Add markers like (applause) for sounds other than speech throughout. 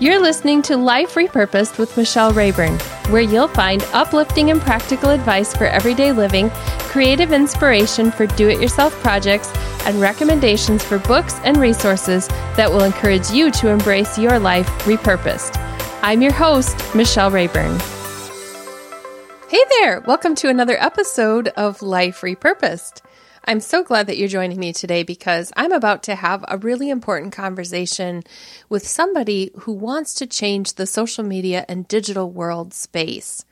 You're listening to Life Repurposed with Michelle Rayburn, where you'll find uplifting and practical advice for everyday living, creative inspiration for do it yourself projects, and recommendations for books and resources that will encourage you to embrace your life repurposed. I'm your host, Michelle Rayburn. Hey there! Welcome to another episode of Life Repurposed. I'm so glad that you're joining me today because I'm about to have a really important conversation with somebody who wants to change the social media and digital world space.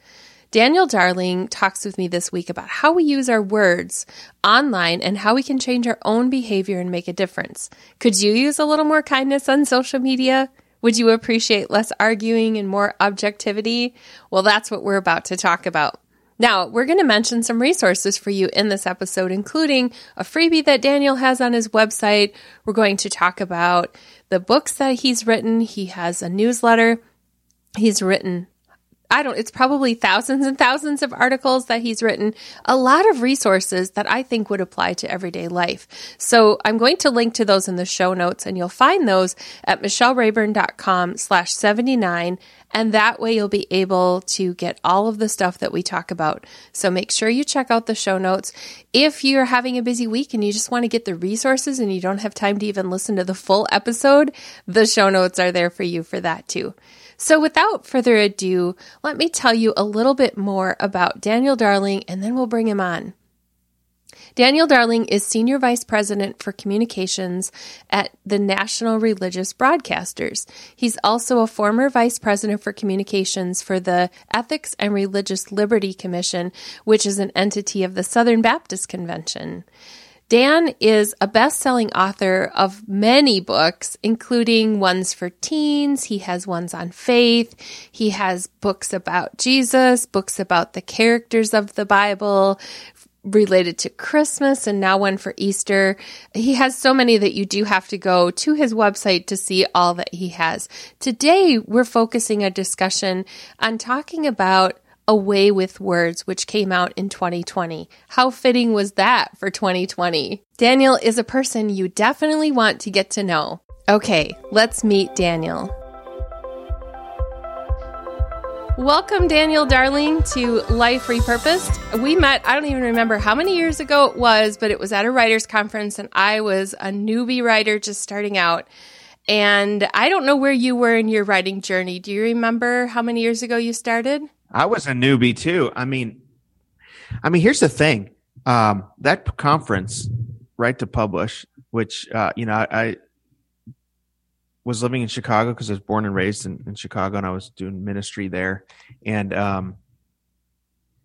Daniel Darling talks with me this week about how we use our words online and how we can change our own behavior and make a difference. Could you use a little more kindness on social media? Would you appreciate less arguing and more objectivity? Well, that's what we're about to talk about. Now, we're going to mention some resources for you in this episode, including a freebie that Daniel has on his website. We're going to talk about the books that he's written. He has a newsletter. He's written I don't, it's probably thousands and thousands of articles that he's written, a lot of resources that I think would apply to everyday life. So I'm going to link to those in the show notes and you'll find those at michellerayburn.com slash 79. And that way you'll be able to get all of the stuff that we talk about. So make sure you check out the show notes. If you're having a busy week and you just want to get the resources and you don't have time to even listen to the full episode, the show notes are there for you for that too. So, without further ado, let me tell you a little bit more about Daniel Darling and then we'll bring him on. Daniel Darling is Senior Vice President for Communications at the National Religious Broadcasters. He's also a former Vice President for Communications for the Ethics and Religious Liberty Commission, which is an entity of the Southern Baptist Convention. Dan is a best selling author of many books, including ones for teens. He has ones on faith. He has books about Jesus, books about the characters of the Bible related to Christmas, and now one for Easter. He has so many that you do have to go to his website to see all that he has. Today, we're focusing a discussion on talking about Away with Words, which came out in 2020. How fitting was that for 2020? Daniel is a person you definitely want to get to know. Okay, let's meet Daniel. Welcome, Daniel Darling, to Life Repurposed. We met, I don't even remember how many years ago it was, but it was at a writer's conference, and I was a newbie writer just starting out. And I don't know where you were in your writing journey. Do you remember how many years ago you started? I was a newbie too. I mean, I mean, here's the thing. Um, that conference, write to publish, which, uh, you know, I, I was living in Chicago because I was born and raised in, in, Chicago and I was doing ministry there. And, um,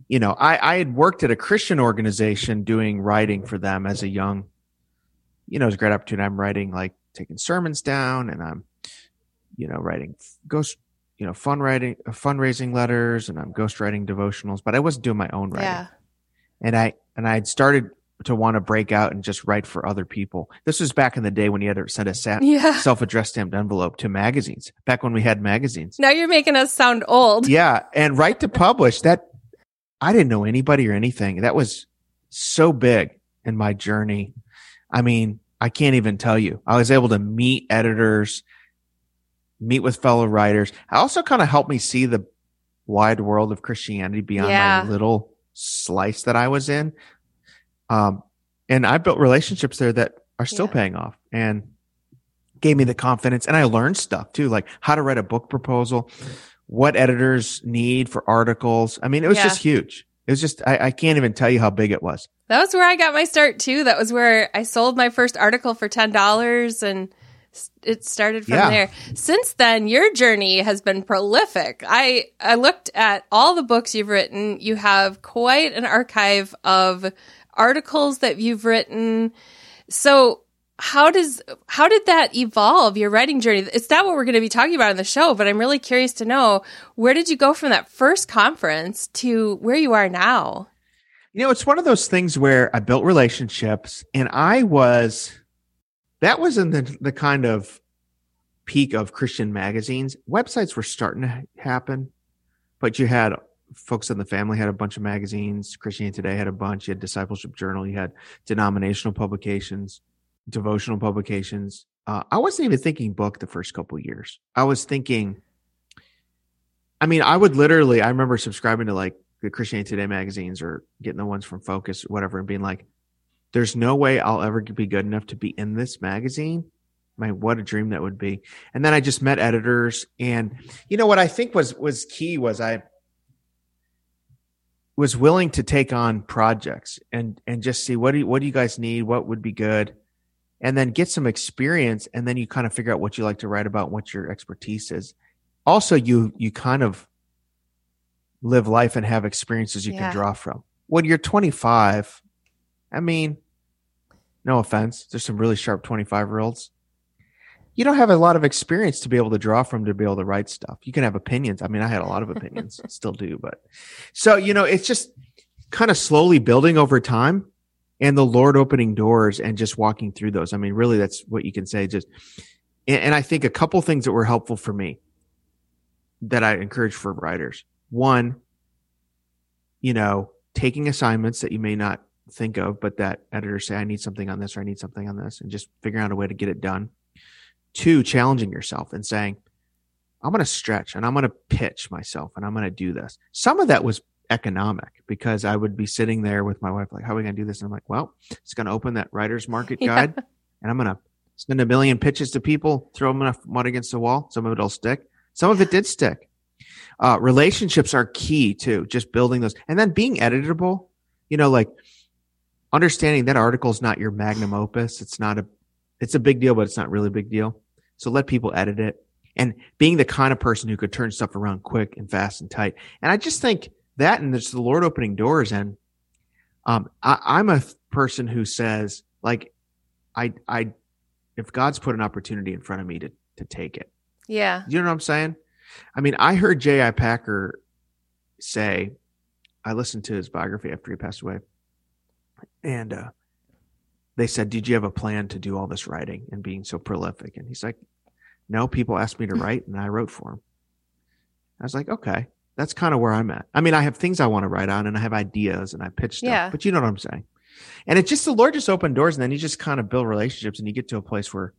you know, I, I had worked at a Christian organization doing writing for them as a young, you know, it was a great opportunity. I'm writing like taking sermons down and I'm, you know, writing ghost you know, fundraising, uh, fundraising letters and I'm ghostwriting devotionals, but I wasn't doing my own writing. Yeah. And I, and I had started to want to break out and just write for other people. This was back in the day when you had to send a sa- (laughs) yeah. self-addressed stamped envelope to magazines. Back when we had magazines. Now you're making us sound old. Yeah, and write to publish that I didn't know anybody or anything. That was so big in my journey. I mean, I can't even tell you. I was able to meet editors meet with fellow writers. It also kind of helped me see the wide world of Christianity beyond yeah. my little slice that I was in. Um, and I built relationships there that are still yeah. paying off and gave me the confidence. And I learned stuff too, like how to write a book proposal, what editors need for articles. I mean, it was yeah. just huge. It was just, I, I, can't even tell you how big it was. That was where I got my start too. That was where I sold my first article for $10 and it started from yeah. there. Since then, your journey has been prolific. I I looked at all the books you've written. You have quite an archive of articles that you've written. So, how does how did that evolve your writing journey? It's not what we're going to be talking about in the show, but I'm really curious to know where did you go from that first conference to where you are now? You know, it's one of those things where I built relationships and I was that was in the, the kind of peak of Christian magazines. Websites were starting to happen, but you had Focus on the Family had a bunch of magazines. Christianity Today had a bunch. You had Discipleship Journal. You had denominational publications, devotional publications. uh, I wasn't even thinking book the first couple years. I was thinking, I mean, I would literally, I remember subscribing to like the Christianity Today magazines or getting the ones from Focus whatever and being like, there's no way I'll ever be good enough to be in this magazine. My, what a dream that would be. And then I just met editors and you know what I think was, was key was I was willing to take on projects and, and just see what do you, what do you guys need? What would be good? And then get some experience. And then you kind of figure out what you like to write about, what your expertise is. Also, you, you kind of live life and have experiences you yeah. can draw from. When you're 25, I mean, no offense, there's some really sharp 25 year olds. You don't have a lot of experience to be able to draw from to be able to write stuff. You can have opinions. I mean, I had a lot of opinions, (laughs) still do, but so, you know, it's just kind of slowly building over time and the Lord opening doors and just walking through those. I mean, really, that's what you can say. Just, and, and I think a couple things that were helpful for me that I encourage for writers. One, you know, taking assignments that you may not think of, but that editors say, I need something on this or I need something on this, and just figuring out a way to get it done. Two, challenging yourself and saying, I'm going to stretch and I'm going to pitch myself and I'm going to do this. Some of that was economic because I would be sitting there with my wife, like, how are we going to do this? And I'm like, well, it's going to open that writer's market (laughs) guide yeah. and I'm going to send a million pitches to people, throw them enough mud against the wall. Some of it'll stick. Some of it did stick. Uh, relationships are key too, just building those and then being editable, you know, like understanding that article is not your magnum opus. It's not a, it's a big deal, but it's not really a big deal. So let people edit it and being the kind of person who could turn stuff around quick and fast and tight. And I just think that and there's the Lord opening doors. And, um, I, am a person who says like, I, I, if God's put an opportunity in front of me to, to take it. Yeah. You know what I'm saying? I mean, I heard J.I. Packer say, I listened to his biography after he passed away, and uh, they said, Did you have a plan to do all this writing and being so prolific? And he's like, No, people asked me to write, and I wrote for them. I was like, Okay, that's kind of where I'm at. I mean, I have things I want to write on, and I have ideas, and I pitch stuff, yeah. but you know what I'm saying. And it's just the Lord just opened doors, and then you just kind of build relationships, and you get to a place where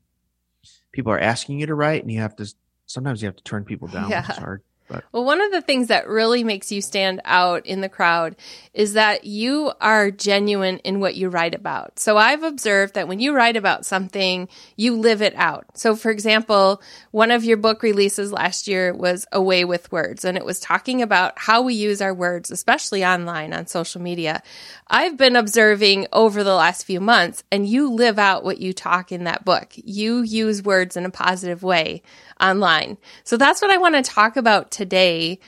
people are asking you to write, and you have to sometimes you have to turn people down, yeah. which is hard. But. Well, one of the things that really makes you stand out in the crowd is that you are genuine in what you write about. So I've observed that when you write about something, you live it out. So for example, one of your book releases last year was Away with Words, and it was talking about how we use our words, especially online on social media. I've been observing over the last few months, and you live out what you talk in that book. You use words in a positive way online. So that's what I want to talk about. Today,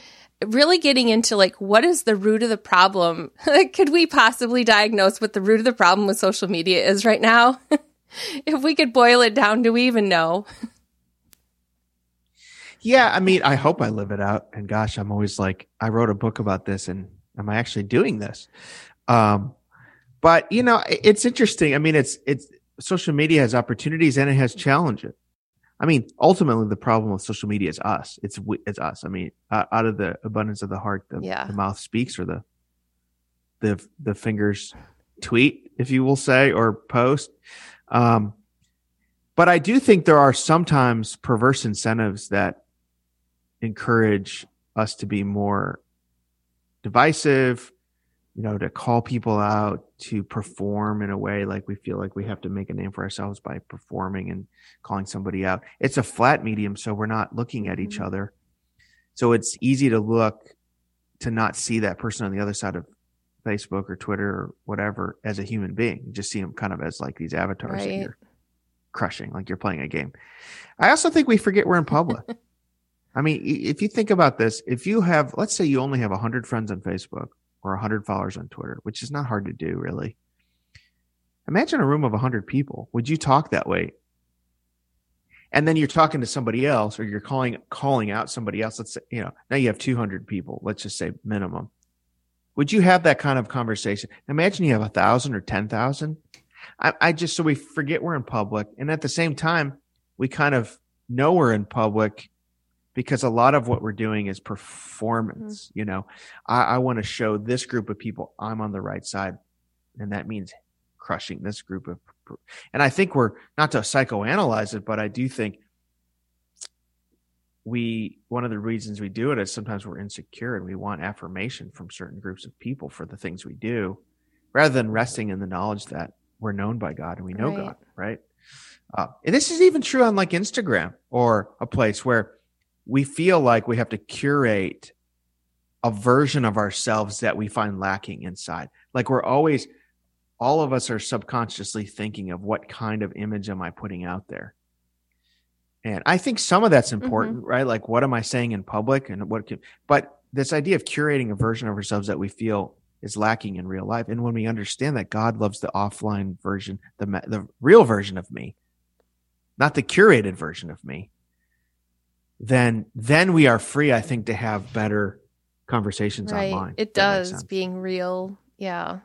really getting into like, what is the root of the problem? (laughs) could we possibly diagnose what the root of the problem with social media is right now? (laughs) if we could boil it down, do we even know? yeah, I mean, I hope I live it out. And gosh, I'm always like, I wrote a book about this and am I actually doing this? Um, but you know, it's interesting. I mean, it's, it's, social media has opportunities and it has challenges. I mean, ultimately, the problem with social media is us. It's it's us. I mean, out of the abundance of the heart, the, yeah. the mouth speaks, or the the the fingers tweet, if you will say, or post. Um, but I do think there are sometimes perverse incentives that encourage us to be more divisive, you know, to call people out, to perform in a way like we feel like we have to make a name for ourselves by performing and calling somebody out. It's a flat medium, so we're not looking at each mm-hmm. other. So it's easy to look to not see that person on the other side of Facebook or Twitter or whatever as a human being. You just see them kind of as like these avatars right. that you're crushing, like you're playing a game. I also think we forget we're in public. (laughs) I mean, if you think about this, if you have, let's say you only have 100 friends on Facebook or 100 followers on Twitter, which is not hard to do, really. Imagine a room of 100 people. Would you talk that way? And then you're talking to somebody else, or you're calling calling out somebody else. Let's say, you know, now you have 200 people. Let's just say minimum. Would you have that kind of conversation? Imagine you have a thousand or 10,000. I, I just so we forget we're in public, and at the same time, we kind of know we're in public because a lot of what we're doing is performance. Mm-hmm. You know, I, I want to show this group of people I'm on the right side, and that means crushing this group of and I think we're not to psychoanalyze it, but I do think we one of the reasons we do it is sometimes we're insecure and we want affirmation from certain groups of people for the things we do rather than resting in the knowledge that we're known by God and we know right. God, right? Uh, and this is even true on like Instagram or a place where we feel like we have to curate a version of ourselves that we find lacking inside. Like we're always, all of us are subconsciously thinking of what kind of image am I putting out there? And I think some of that's important, mm-hmm. right? Like, what am I saying in public and what can, but this idea of curating a version of ourselves that we feel is lacking in real life. And when we understand that God loves the offline version, the, the real version of me, not the curated version of me, then, then we are free, I think, to have better conversations right. online. It does being real. Yeah.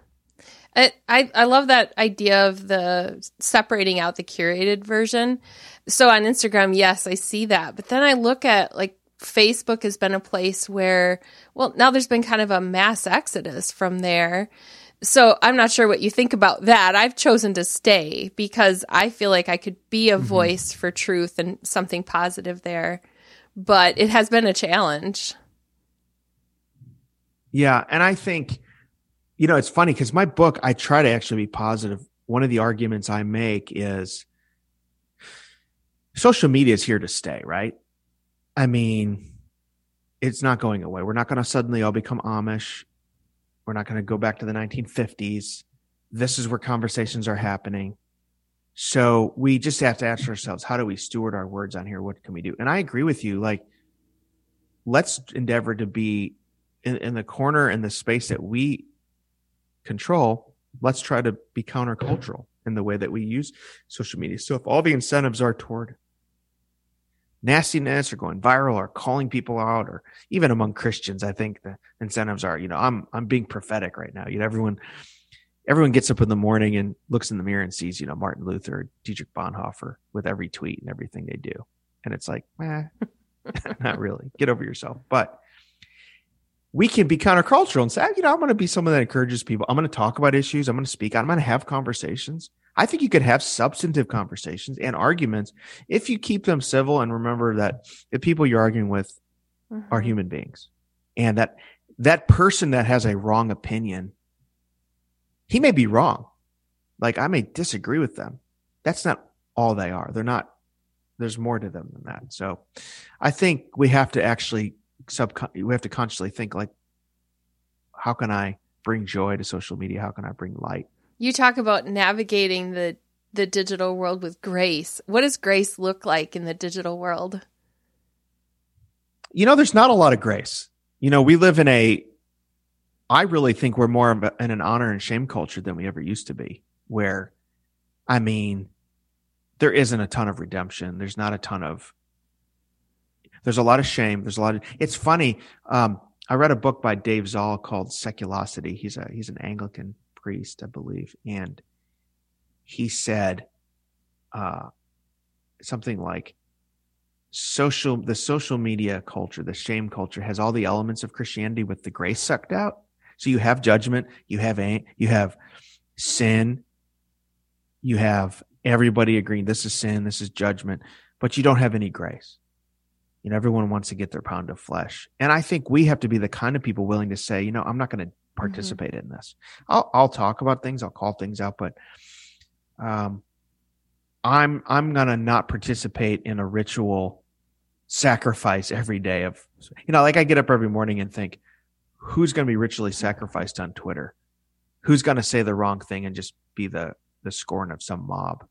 I, I, I love that idea of the separating out the curated version. So on Instagram, yes, I see that. But then I look at like Facebook has been a place where, well, now there's been kind of a mass exodus from there. So I'm not sure what you think about that. I've chosen to stay because I feel like I could be a mm-hmm. voice for truth and something positive there. But it has been a challenge. Yeah. And I think, you know, it's funny because my book, I try to actually be positive. One of the arguments I make is social media is here to stay, right? I mean, it's not going away. We're not going to suddenly all become Amish. We're not going to go back to the 1950s. This is where conversations are happening. So we just have to ask ourselves, how do we steward our words on here? What can we do? And I agree with you. Like, let's endeavor to be in, in the corner in the space that we control. Let's try to be countercultural in the way that we use social media. So if all the incentives are toward nastiness or going viral or calling people out or even among Christians, I think the incentives are, you know, I'm I'm being prophetic right now. You know, everyone everyone gets up in the morning and looks in the mirror and sees, you know, Martin Luther, Dietrich Bonhoeffer with every tweet and everything they do. And it's like, eh, (laughs) not really. Get over yourself. But we can be countercultural and say, you know, I'm going to be someone that encourages people. I'm going to talk about issues. I'm going to speak. I'm going to have conversations. I think you could have substantive conversations and arguments if you keep them civil and remember that the people you're arguing with mm-hmm. are human beings and that that person that has a wrong opinion, he may be wrong. Like I may disagree with them. That's not all they are. They're not, there's more to them than that. So I think we have to actually sub, we have to consciously think like, how can I bring joy to social media? How can I bring light? You talk about navigating the the digital world with grace. What does grace look like in the digital world? You know, there's not a lot of grace. You know, we live in a I really think we're more in an honor and shame culture than we ever used to be, where I mean, there isn't a ton of redemption. There's not a ton of there's a lot of shame. There's a lot of it's funny. Um, I read a book by Dave Zahl called Seculosity. He's a he's an Anglican priest, I believe, and he said uh, something like social the social media culture, the shame culture has all the elements of Christianity with the grace sucked out. So you have judgment, you have you have sin, you have everybody agreeing this is sin, this is judgment, but you don't have any grace. You know, everyone wants to get their pound of flesh. And I think we have to be the kind of people willing to say, you know, I'm not going to Mm-hmm. participate mm-hmm. in this. I'll I'll talk about things, I'll call things out, but um I'm I'm gonna not participate in a ritual sacrifice every day of you know, like I get up every morning and think, who's gonna be ritually sacrificed on Twitter? Who's gonna say the wrong thing and just be the the scorn of some mob?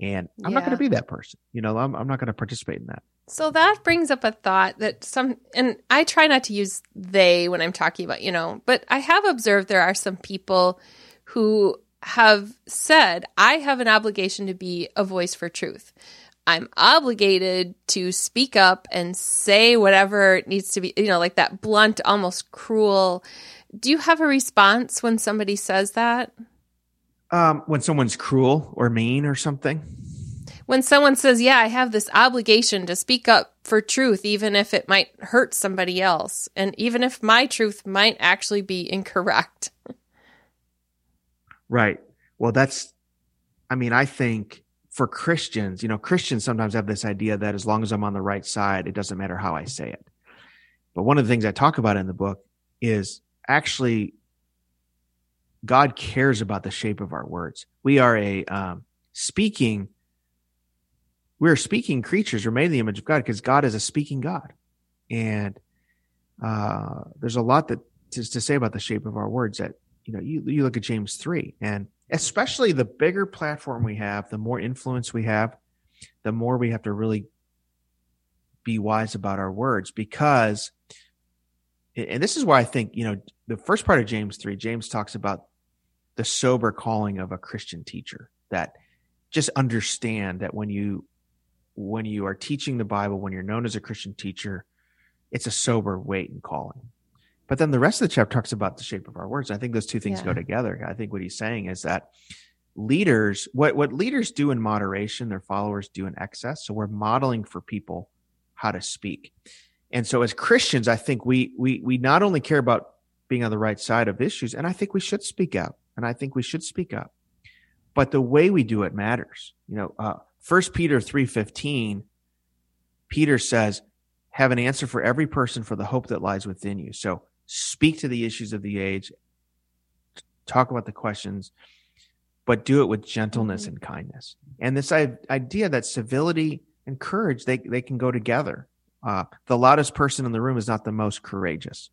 And I'm yeah. not gonna be that person. You know, I'm I'm not gonna participate in that. So that brings up a thought that some, and I try not to use they when I'm talking about, you know, but I have observed there are some people who have said, I have an obligation to be a voice for truth. I'm obligated to speak up and say whatever needs to be, you know, like that blunt, almost cruel. Do you have a response when somebody says that? Um, when someone's cruel or mean or something? when someone says, Yeah, I have this obligation to speak up for truth, even if it might hurt somebody else, and even if my truth might actually be incorrect. (laughs) Right. Well, that's I mean, I think for Christians, you know, Christians sometimes have this idea that as long as I'm on the right side, it doesn't matter how I say it. But one of the things I talk about in the book is actually God cares about the shape of our words. We are a um, speaking, we're speaking creatures. We're made in the image of God because God is a speaking God. And uh, there's a lot that to, to say about the shape of our words that, you know, you, you look at James 3 and especially the bigger platform we have, the more influence we have, the more we have to really be wise about our words because and this is why I think, you know, the first part of James 3, James talks about the sober calling of a Christian teacher that just understand that when you when you are teaching the Bible, when you're known as a Christian teacher, it's a sober weight and calling. But then the rest of the chapter talks about the shape of our words. I think those two things yeah. go together. I think what he's saying is that leaders, what, what leaders do in moderation, their followers do in excess. So we're modeling for people how to speak. And so as Christians, I think we, we, we not only care about being on the right side of issues, and I think we should speak out and I think we should speak up, but the way we do it matters. You know, uh, first Peter 3.15, Peter says, have an answer for every person for the hope that lies within you. So speak to the issues of the age, talk about the questions, but do it with gentleness mm-hmm. and kindness. And this idea that civility and courage, they, they can go together. Uh, the loudest person in the room is not the most courageous.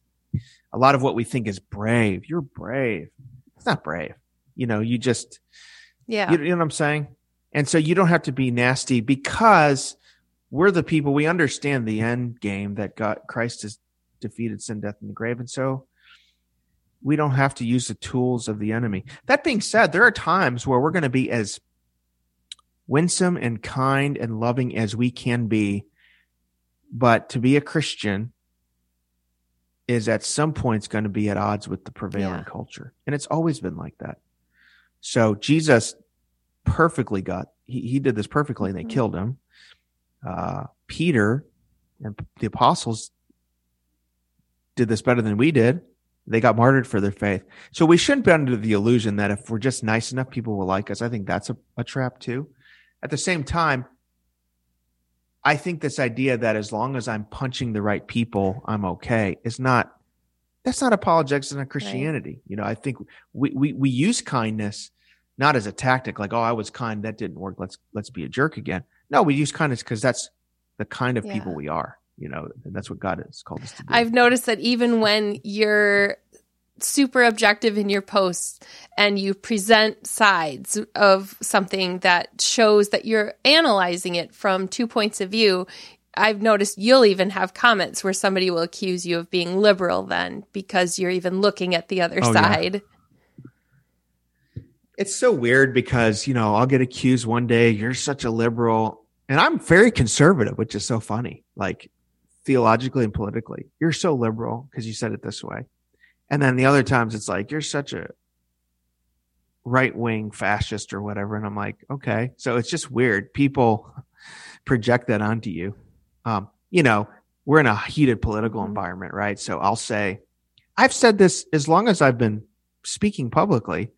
A lot of what we think is brave. You're brave. It's not brave. You know, you just, yeah. You, you know what I'm saying? And so you don't have to be nasty because we're the people, we understand the end game that God, Christ has defeated sin, death, and the grave. And so we don't have to use the tools of the enemy. That being said, there are times where we're going to be as winsome and kind and loving as we can be. But to be a Christian is at some points going to be at odds with the prevailing yeah. culture. And it's always been like that. So Jesus perfectly got, he, he did this perfectly and they mm-hmm. killed him. Uh, Peter and the apostles did this better than we did. They got martyred for their faith. So we shouldn't be under the illusion that if we're just nice enough, people will like us. I think that's a, a trap too. At the same time, I think this idea that as long as I'm punching the right people, I'm okay is not, that's not apologetics in Christianity. Right. You know, I think we, we, we use kindness not as a tactic like, oh, I was kind. That didn't work. Let's, let's be a jerk again. No, we use kindness because that's the kind of yeah. people we are you know that's what god has called us to do. I've noticed that even when you're super objective in your posts and you present sides of something that shows that you're analyzing it from two points of view i've noticed you'll even have comments where somebody will accuse you of being liberal then because you're even looking at the other oh, side. Yeah. it's so weird because you know i'll get accused one day you're such a liberal and i'm very conservative which is so funny. Like theologically and politically. You're so liberal because you said it this way. And then the other times it's like, you're such a right wing fascist or whatever. And I'm like, okay. So it's just weird. People (laughs) project that onto you. Um, you know, we're in a heated political mm-hmm. environment, right? So I'll say, I've said this as long as I've been speaking publicly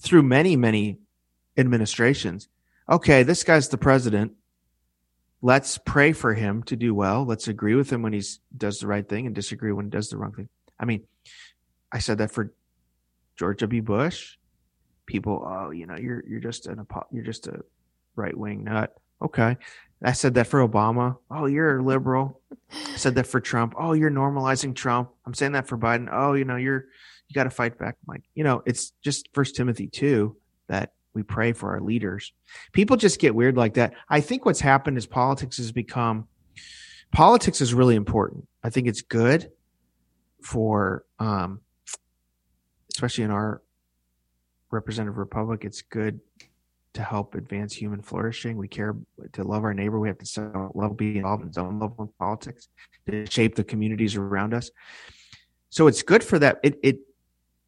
through many, many administrations. Okay, this guy's the president let's pray for him to do well. Let's agree with him when he does the right thing and disagree when he does the wrong thing. I mean, I said that for George W. Bush. People, oh, you know, you're you're just an you're just a right wing nut. Okay, I said that for Obama. Oh, you're liberal. I said that for Trump. Oh, you're normalizing Trump. I'm saying that for Biden. Oh, you know, you're you got to fight back. I'm like, you know, it's just First Timothy two that we pray for our leaders. People just get weird like that. I think what's happened is politics has become politics is really important. I think it's good for um especially in our representative republic, it's good to help advance human flourishing. We care to love our neighbor. We have to love be involved in zone level politics to shape the communities around us. So it's good for that. It it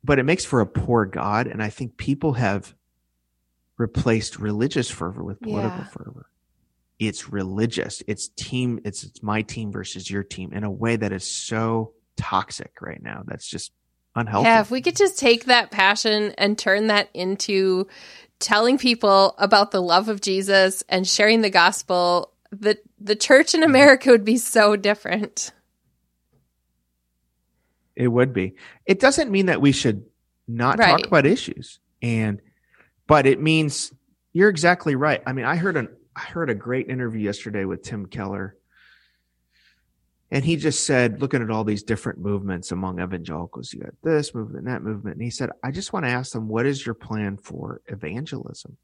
but it makes for a poor God. And I think people have replaced religious fervor with political yeah. fervor. It's religious. It's team. It's it's my team versus your team in a way that is so toxic right now. That's just unhealthy. Yeah, if we could just take that passion and turn that into telling people about the love of Jesus and sharing the gospel, the the church in mm-hmm. America would be so different. It would be. It doesn't mean that we should not Right. talk about issues. And but it means you're exactly right. I mean, I heard an I heard a great interview yesterday with Tim Keller. And he just said, looking at all these different movements among evangelicals, you got this movement, that movement. And he said, I just want to ask them, what is your plan for evangelism?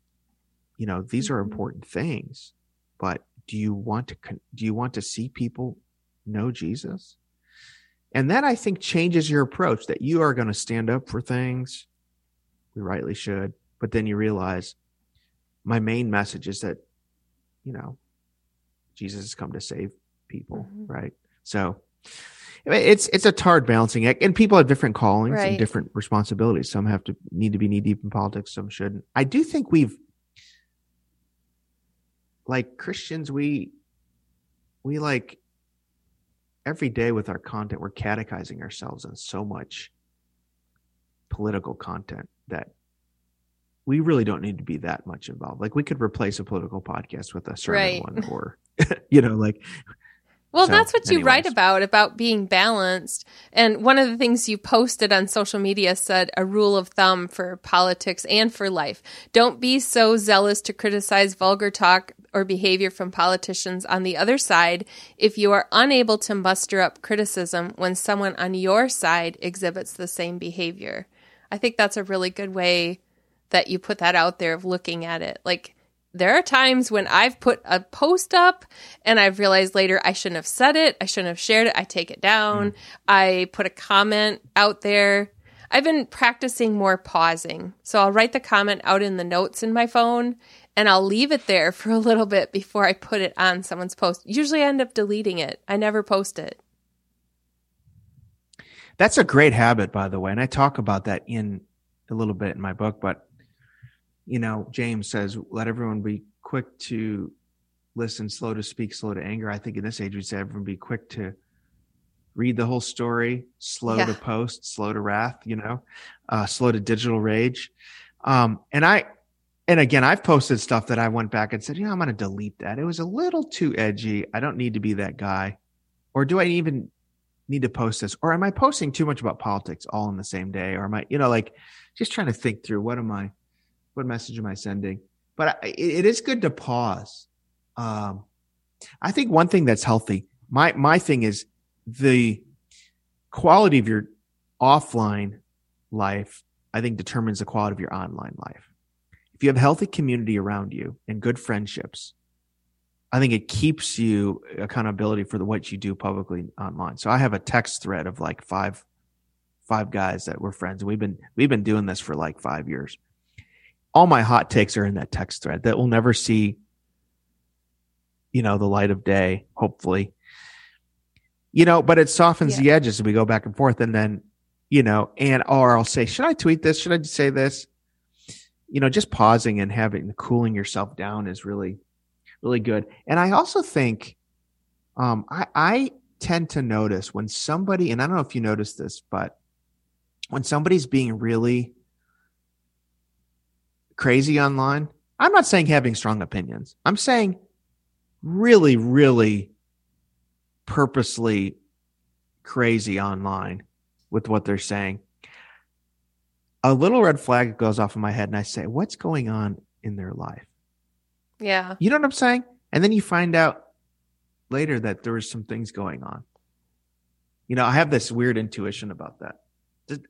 You know, these are Mhm. important things, but do you want to, con- do you want to see people know Jesus? And that I think changes your approach that you are going to stand up for things. We rightly should. But then you realize my main message is that, you know, Jesus has come to save people, Mhm. right? So it's it's a hard balancing act, and people have different callings Right. and different responsibilities. Some have to need to be knee deep in politics, some shouldn't. I do think we've like Christians, we we like every day with our content, we're catechizing ourselves on so much political content that we really don't need to be that much involved. Like we could replace a political podcast with a sermon Right. one, or (laughs) you know, like Well, So, that's what you write about, about being balanced. And one of the things you posted on social media said a rule of thumb for politics and for life. Don't be so zealous to criticize vulgar talk or behavior from politicians on the other side if you are unable to muster up criticism when someone on your side exhibits the same behavior. I think that's a really good way that you put that out there of looking at it. Like, there are times when I've put a post up and I've realized later I shouldn't have said it. I shouldn't have shared it. I take it down. I put a comment out there. I've been practicing more pausing. So I'll write the comment out in the notes in my phone and I'll leave it there (laughs) for a little bit before I put it on someone's post. Usually I end up deleting it. I never post it. That's a great habit, by the way. And I talk about that in a little bit in my book. But, you know, James says, let everyone be quick to listen, slow to speak, slow to anger. I think in this age, we'd say everyone be quick to read the whole story, slow Yeah. to post, slow to wrath, you know, uh, slow to digital rage. Um, and I, and again, I've posted stuff that I went back and said, you know, I'm going to delete that. It was a little too edgy. I don't need to be that guy. Or do I even need to post this? Or am I posting too much about politics all in the same day? Or am I, you know, like just trying to think through what am I, what message am I sending? But I, it, is good to pause. Um, I think one thing that's healthy, my, my thing is the quality of your offline life, I think determines the quality of your online life. If you have healthy community around you and good friendships, I think it keeps you accountability for the, what you do publicly online. So I have a text thread of like five, five guys that we're friends. We've been, we've been doing this for like five years. All my hot takes are in that text thread that will never see, you know, the light of day, hopefully, you know, but it softens Yeah. the edges as we go back and forth. And then, you know, and, or I'll say, should I tweet this? Should I say this? You know, just pausing and having cooling yourself down is really, really good. And I also think, um, I, I tend to notice when somebody, and I don't know if you notice this, but when somebody's being really crazy online, I'm not saying having strong opinions. I'm saying really, really purposely crazy online with what they're saying. A little red flag goes off in my head, and I say, What's going on in their life? Yeah. You know what I'm saying? And then you find out later that there was some things going on. You know, I have this weird intuition about that.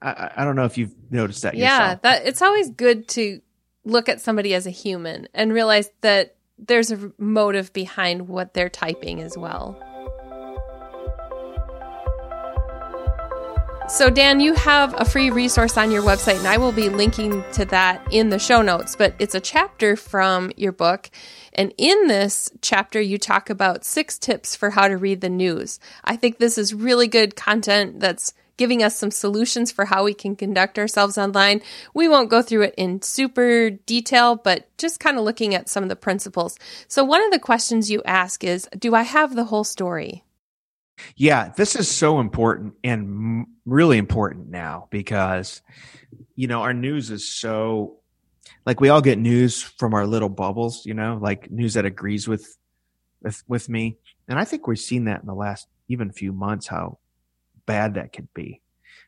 I, I- don't know if you've noticed that Yeah, yourself. that it's always good to look at somebody as a human and realize that there's a motive behind what they're typing as well. So, Dan, you have a free resource on your website, and I will be linking to that in the show notes. But it's a chapter from your book. And in this chapter, you talk about six tips for how to read the news. I think this is really good content that's giving us some solutions for how we can conduct ourselves online. We won't go through it in super detail, but just kind of looking at some of the principles. So, one of the questions you ask is Do I have the whole story? Yeah, this is so important and really important now because, you know, our news is so like we all get news from our little bubbles, you know, like news that agrees with with with me. And I think we've seen that in the last even few months how bad that could be,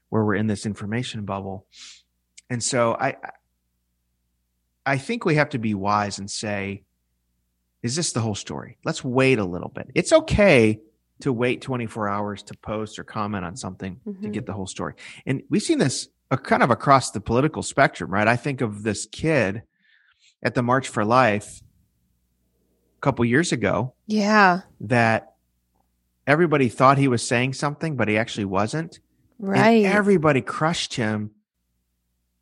where we're in this information bubble. And so I I think we have to be wise and say, is this the whole story? Let's wait a little bit. It's okay to wait 24 hours to post or comment on something mm-hmm. to get the whole story. And we've seen this kind of across the political spectrum, right? I think of this kid at the March for Life a couple years ago. Yeah. That everybody thought he was saying something, but he actually wasn't. Right. And everybody crushed him,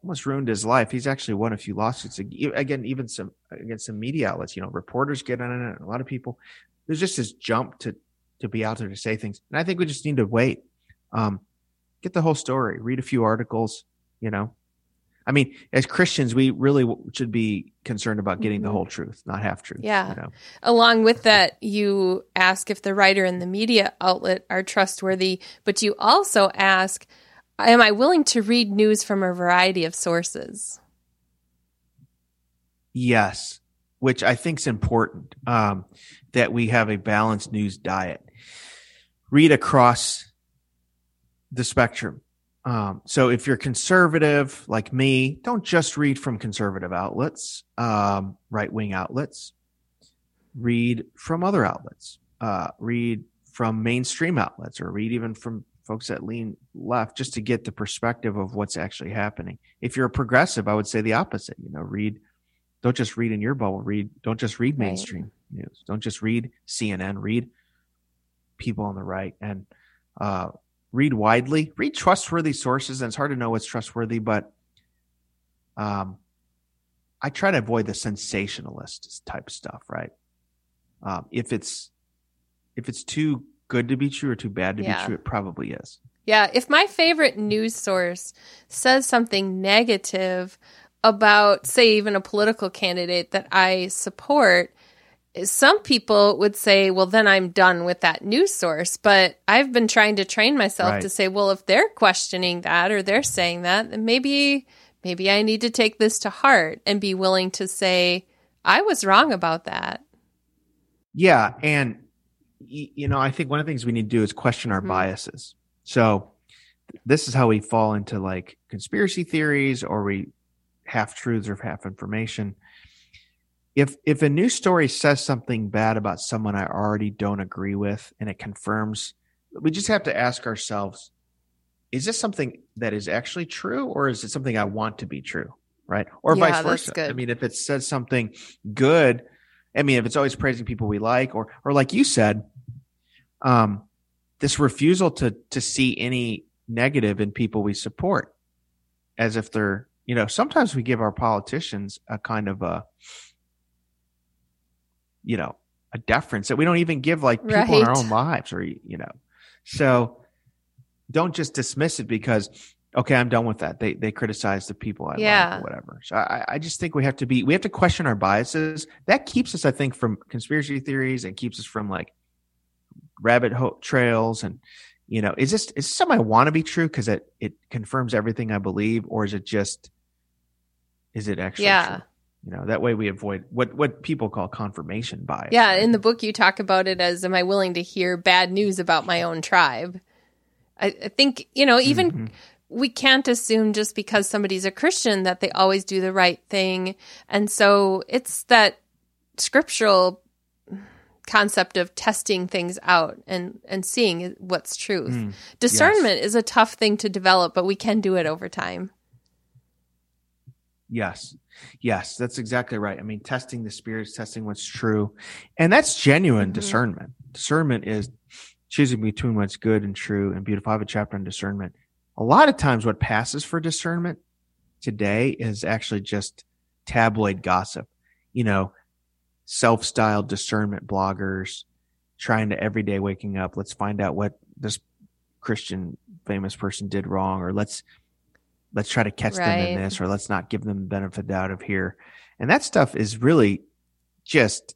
almost ruined his life. He's actually won a few lawsuits again, even some against some media outlets. You know, reporters get on it. A lot of people. There's just this jump to to be out there to say things. And I think we just need to wait. Um, get the whole story, read a few articles, you know. I mean, as Christians, we really should be concerned about getting mm-hmm. the whole truth, not half truth. Yeah. You know? Along with that, you ask if the writer and the media outlet are trustworthy, but you also ask, am I willing to read news from a variety of sources? Yes, which I think is important um, that we have a balanced news diet read across the spectrum. Um, so if you're conservative like me, don't just read from conservative outlets, um, right wing outlets. Read from other outlets. Uh, read from mainstream outlets, or read even from folks that lean left, just to get the perspective of what's actually happening. If you're a progressive, I would say the opposite. You know, read. Don't just read in your bubble. Read. Don't just read mainstream right. news. Don't just read CNN. Read people on the right and uh, read widely, read trustworthy sources. And it's hard to know what's trustworthy, but um, I try to avoid the sensationalist type stuff, right? Um, if it's if it's too good to be true or too bad to yeah. be true, it probably is. Yeah, if my favorite news source says something negative about, say, even a political candidate that I support, some people would say, well, then I'm done with that news source. But I've been trying to train myself right. to say, well, if they're questioning that or they're saying that, then maybe, maybe I need to take this to heart and be willing to say, I was wrong about that. Yeah. And, you know, I think one of the things we need to do is question our mm-hmm. biases. So this is how we fall into like conspiracy theories or we half truths or half information if if a news story says something bad about someone I already don't agree with and it confirms, we just have to ask ourselves, is this something that is actually true or is it something I want to be true? Right. Or yeah, vice versa. I mean, if it says something good, I mean, if it's always praising people we like, or or like you said, um, this refusal to to see any negative in people we support, as if they're, you know, sometimes we give our politicians a kind of a you know, a deference that we don't even give like people right. in our own lives or, you know, so don't just dismiss it because, okay, I'm done with that. They, they criticize the people I yeah. like or whatever. So I, I just think we have to be, we have to question our biases. That keeps us, I think, from conspiracy theories and keeps us from like rabbit hole trails and, you know, is this, is this something I want to be true? Cause it, it confirms everything I believe or is it just, is it actually yeah. True? You know that way we avoid what what people call confirmation bias yeah in the book you talk about it as am i willing to hear bad news about my own tribe? I, I think you know even mm-hmm. we can't assume just because somebody's a christian that they always do the right thing. And so it's that scriptural concept of testing things out and and seeing what's truth. Mm, discernment yes. is a tough thing to develop but we can do it over time Yes. Yes, that's exactly right. I mean, testing the spirits, testing what's true. And that's genuine mm-hmm. discernment. Discernment is choosing between what's good and true and beautiful. I have a chapter on discernment. A lot of times what passes for discernment today is actually just tabloid gossip. You know, self-styled discernment bloggers trying to every day waking up, let's find out what this Christian famous person did wrong or let's let's try to catch right. them in this or let's not give them the benefit out of here and that stuff is really just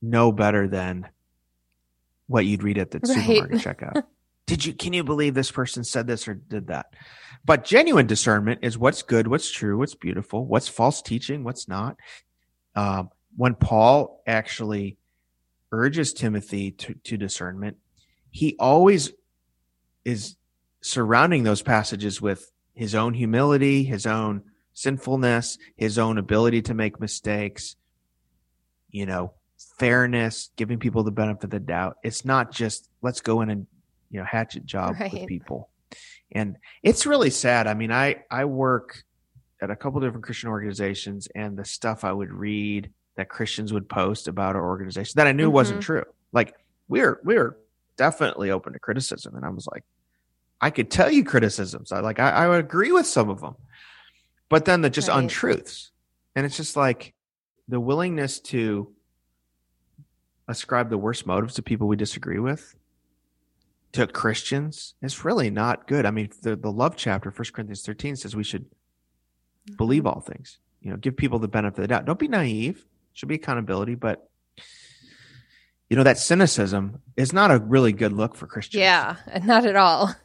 no better than what you'd read at the Right. supermarket checkout. (laughs) Did you can you believe this person said this or did that? But genuine discernment is what's good, what's true, what's beautiful, what's false teaching, what's not. Um, when Paul actually urges Timothy to, to discernment, he always is surrounding those passages with his own humility, his own sinfulness, his own ability to make mistakes, you know, fairness, giving people the benefit of the doubt. It's not just let's go in and, you know, hatchet job with people. And it's really sad. I mean, I, I work at a couple different Christian organizations and the stuff I would read that Christians would post about our organization that I knew wasn't Mhm. true. Like we're, we're definitely open to criticism. And I was like, I could tell you criticisms. I like, I, I would agree with some of them, but then the just Right. untruths. And it's just like the willingness to ascribe the worst motives to people we disagree with to Christians is really not good. I mean, the, the love chapter, First Corinthians 13 says we should mm-hmm. believe all things, you know, give people the benefit of the doubt. Don't be naive. Should be accountability, but you know, that cynicism is not a really good look for Christians. Yeah, not at all.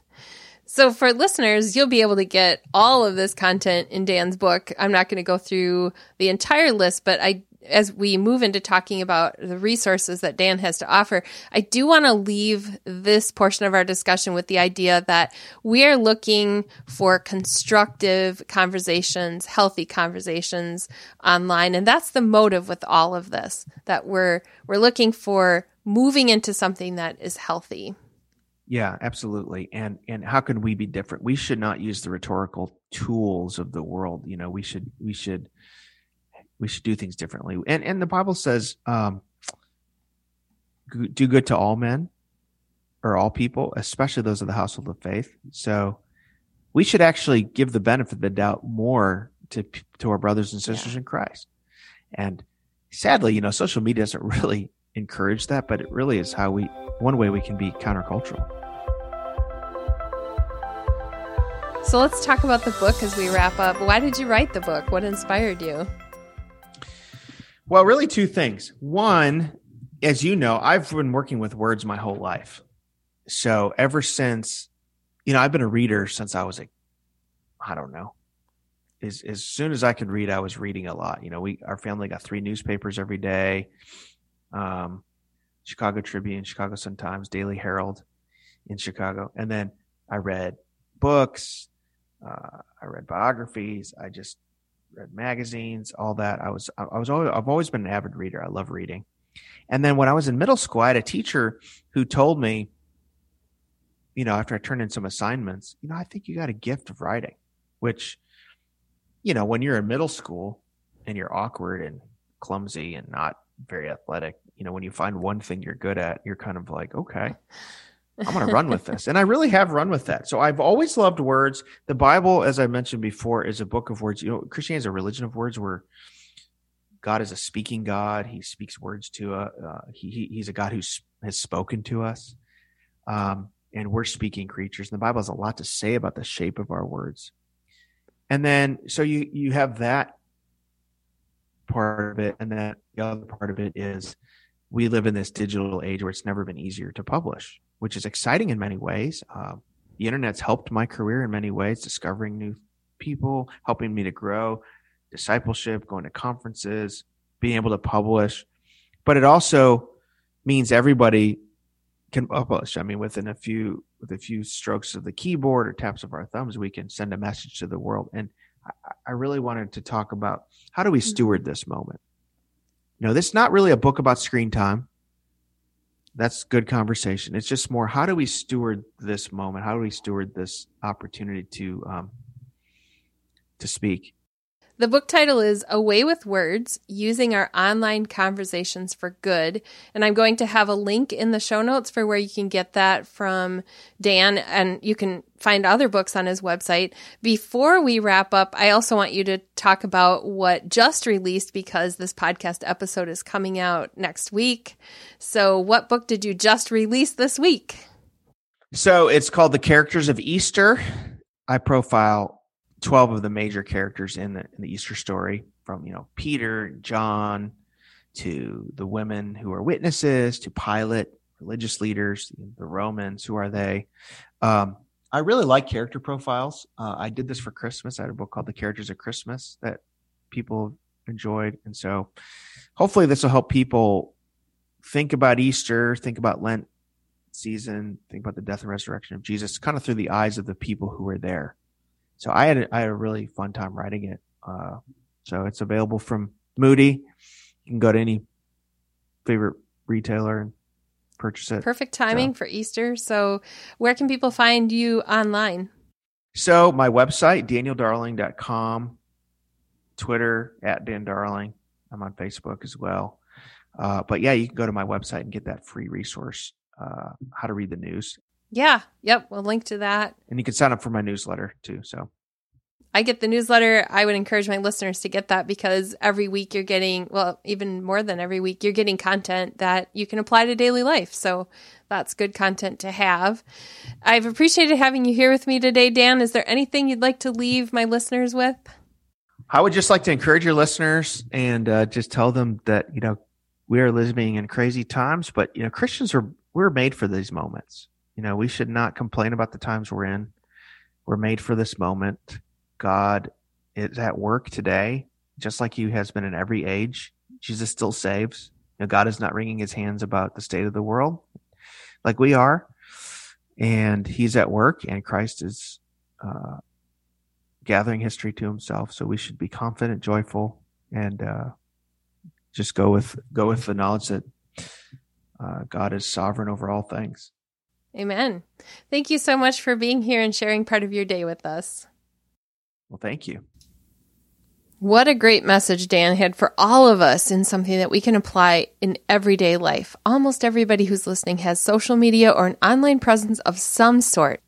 So for listeners, you'll be able to get all of this content in Dan's book. I'm not going to go through the entire list, but I as we move into talking about the resources that Dan has to offer, I do want to leave this portion of our discussion with the idea that we are looking for constructive conversations, healthy conversations online, and that's the motive with all of this. That we're we're looking for moving into something that is healthy. Yeah, absolutely. And and how could we be different? We should not use the rhetorical tools of the world. You know, we should we should we should do things differently. And and the Bible says, um, do good to all men or all people, especially those of the household of faith. So we should actually give the benefit of the doubt more to to our brothers and sisters in Christ. And sadly, you know, social media doesn't (laughs) really encourage that, but it really is how we one way we can be countercultural. So let's talk about the book as we wrap up. Why did you write the book? What inspired you? Well, really, two things. One, as you know, I've been working with words my whole life. So ever since, you know, I've been a reader since I was a, I don't know, as as soon as I could read, I was reading a lot. You know, we our family got three newspapers every day, um, Chicago Tribune, Chicago Sun Times, Daily Herald, in Chicago, and then I read books, uh, I read biographies, I just read magazines, all that. I was, I was always, I've always been an avid reader. I love reading. And then when I was in middle school, I had a teacher who told me, you know, after I turned in some assignments, you know, I think you got a gift of writing, which, you know, when you're in middle school and you're awkward and clumsy and not very athletic, you know, when you find one thing you're good at, you're kind of like, okay, (laughs) I'm going to run with this. And I really have run with that. So I've always loved words. The Bible, as I mentioned before, is a book of words. You know, Christianity is a religion of words where God is a speaking God. He speaks words to us. Uh, he, he, he's a God who has spoken to us. Um, and we're speaking creatures. And the Bible has a lot to say about the shape of our words. And then, so you, you have that part of it. And that the other part of it is we live in this digital age where it's never been easier to publish, which is exciting in many ways. Um, the internet's helped my career in many ways, discovering new people, helping me to grow, discipleship, going to conferences, being able to publish. But it also means everybody can publish. I mean, within a few with a few strokes of the keyboard or taps of our thumbs, we can send a message to the world. And I, really wanted to talk about how do we steward this moment. You know, this is not really a book about screen time. That's good conversation. It's just more how do we steward this moment? How do we steward this opportunity to um, to speak? The book title is A Way with Words Using Our Online Conversations for Good. And I'm going to have a link in the show notes for where you can get that from Dan, and you can find other books on his website. Before we wrap up, I also want you to talk about what just released because this podcast episode is coming out next week. So, what book did you just release this week? So it's called The Characters of Easter. I profile 12 of the major characters in the, in the Easter story from, you know, Peter, John, to the women who are witnesses, to Pilate, religious leaders, the Romans, who are they? Um, I really like character profiles. Uh, I did this for Christmas. I had a book called The Characters of Christmas that people enjoyed. And so hopefully this will help people think about Easter, think about Lent season, think about the death and resurrection of Jesus, kind of through the eyes of the people who were there. So I had a, I had a really fun time writing it. Uh, so it's available from Moody. You can go to any favorite retailer and purchase it. Perfect timing so. for Easter. So where can people find you online? So my website, danieldarling.com, Twitter at Dan Darling. I'm on Facebook as well. Uh, but yeah, you can go to my website and get that free resource, uh, how to read the news. Yeah. Yep. We'll link to that. And you can sign up for my newsletter too. So I get the newsletter. I would encourage my listeners to get that because every week you're getting, well, even more than every week, you're getting content that you can apply to daily life. So that's good content to have. I've appreciated having you here with me today, Dan. Is there anything you'd like to leave my listeners with? I would just like to encourage your listeners and uh, just tell them that, you know, we are living in crazy times, but, you know, Christians are, we're made for these moments. You know, we should not complain about the times we're in. We're made for this moment God is at work today, just like he has been in every age. Jesus still saves. You know, God is not wringing his hands about the state of the world like we are. And he's at work, and Christ is uh, gathering history to himself. So we should be confident, joyful, and uh, just go with go with the knowledge that uh, God is sovereign over all things. Amen. Thank you so much for being here and sharing part of your day with us. Well, thank you. What a great message Dan had for all of us in something that we can apply in everyday life. Almost everybody who's listening has social media or an online presence of some sort.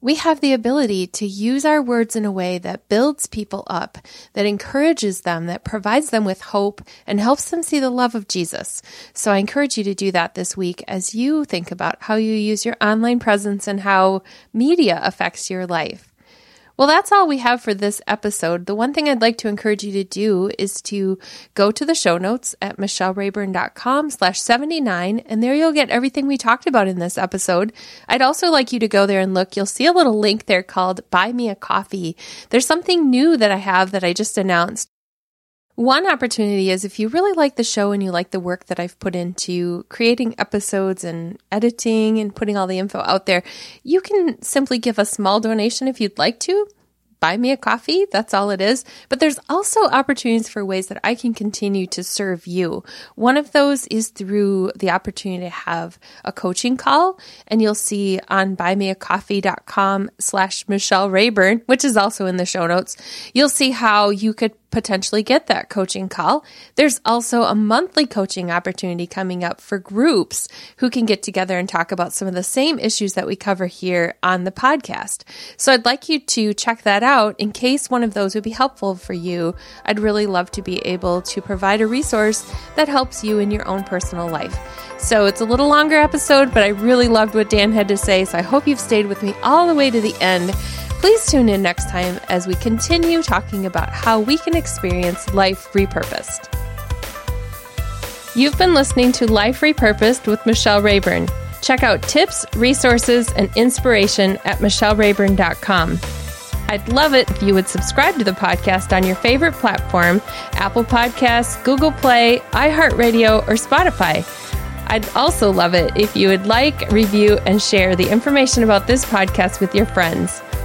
We have the ability to use our words in a way that builds people up, that encourages them, that provides them with hope, and helps them see the love of Jesus. So I encourage you to do that this week as you think about how you use your online presence and how media affects your life. Well, that's all we have for this episode. The one thing I'd like to encourage you to do is to go to the show notes at michellerayburn.com slash 79, and there you'll get everything we talked about in this episode. I'd also like you to go there and look. You'll see a little link there called Buy Me a Coffee. There's something new that I have that I just announced. One opportunity is if you really like the show and you like the work that I've put into creating episodes and editing and putting all the info out there, you can simply give a small donation if you'd like to buy me a coffee. That's all it is. But there's also opportunities for ways that I can continue to serve you. One of those is through the opportunity to have a coaching call. And you'll see on buymeacoffee.com slash Michelle Rayburn, which is also in the show notes. You'll see how you could potentially get that coaching call. There's also a monthly coaching opportunity coming up for groups who can get together and talk about some of the same issues that we cover here on the podcast. So I'd like you to check that out in case one of those would be helpful for you. I'd really love to be able to provide a resource that helps you in your own personal life. So it's a little longer episode, but I really loved what Dan had to say. So I hope you've stayed with me all the way to the end. Please tune in next time as we continue talking about how we can experience life repurposed. You've been listening to Life Repurposed with Michelle Rayburn. Check out tips, resources, and inspiration at michellerayburn.com. I'd love it if you would subscribe to the podcast on your favorite platform Apple Podcasts, Google Play, iHeartRadio, or Spotify. I'd also love it if you would like, review, and share the information about this podcast with your friends.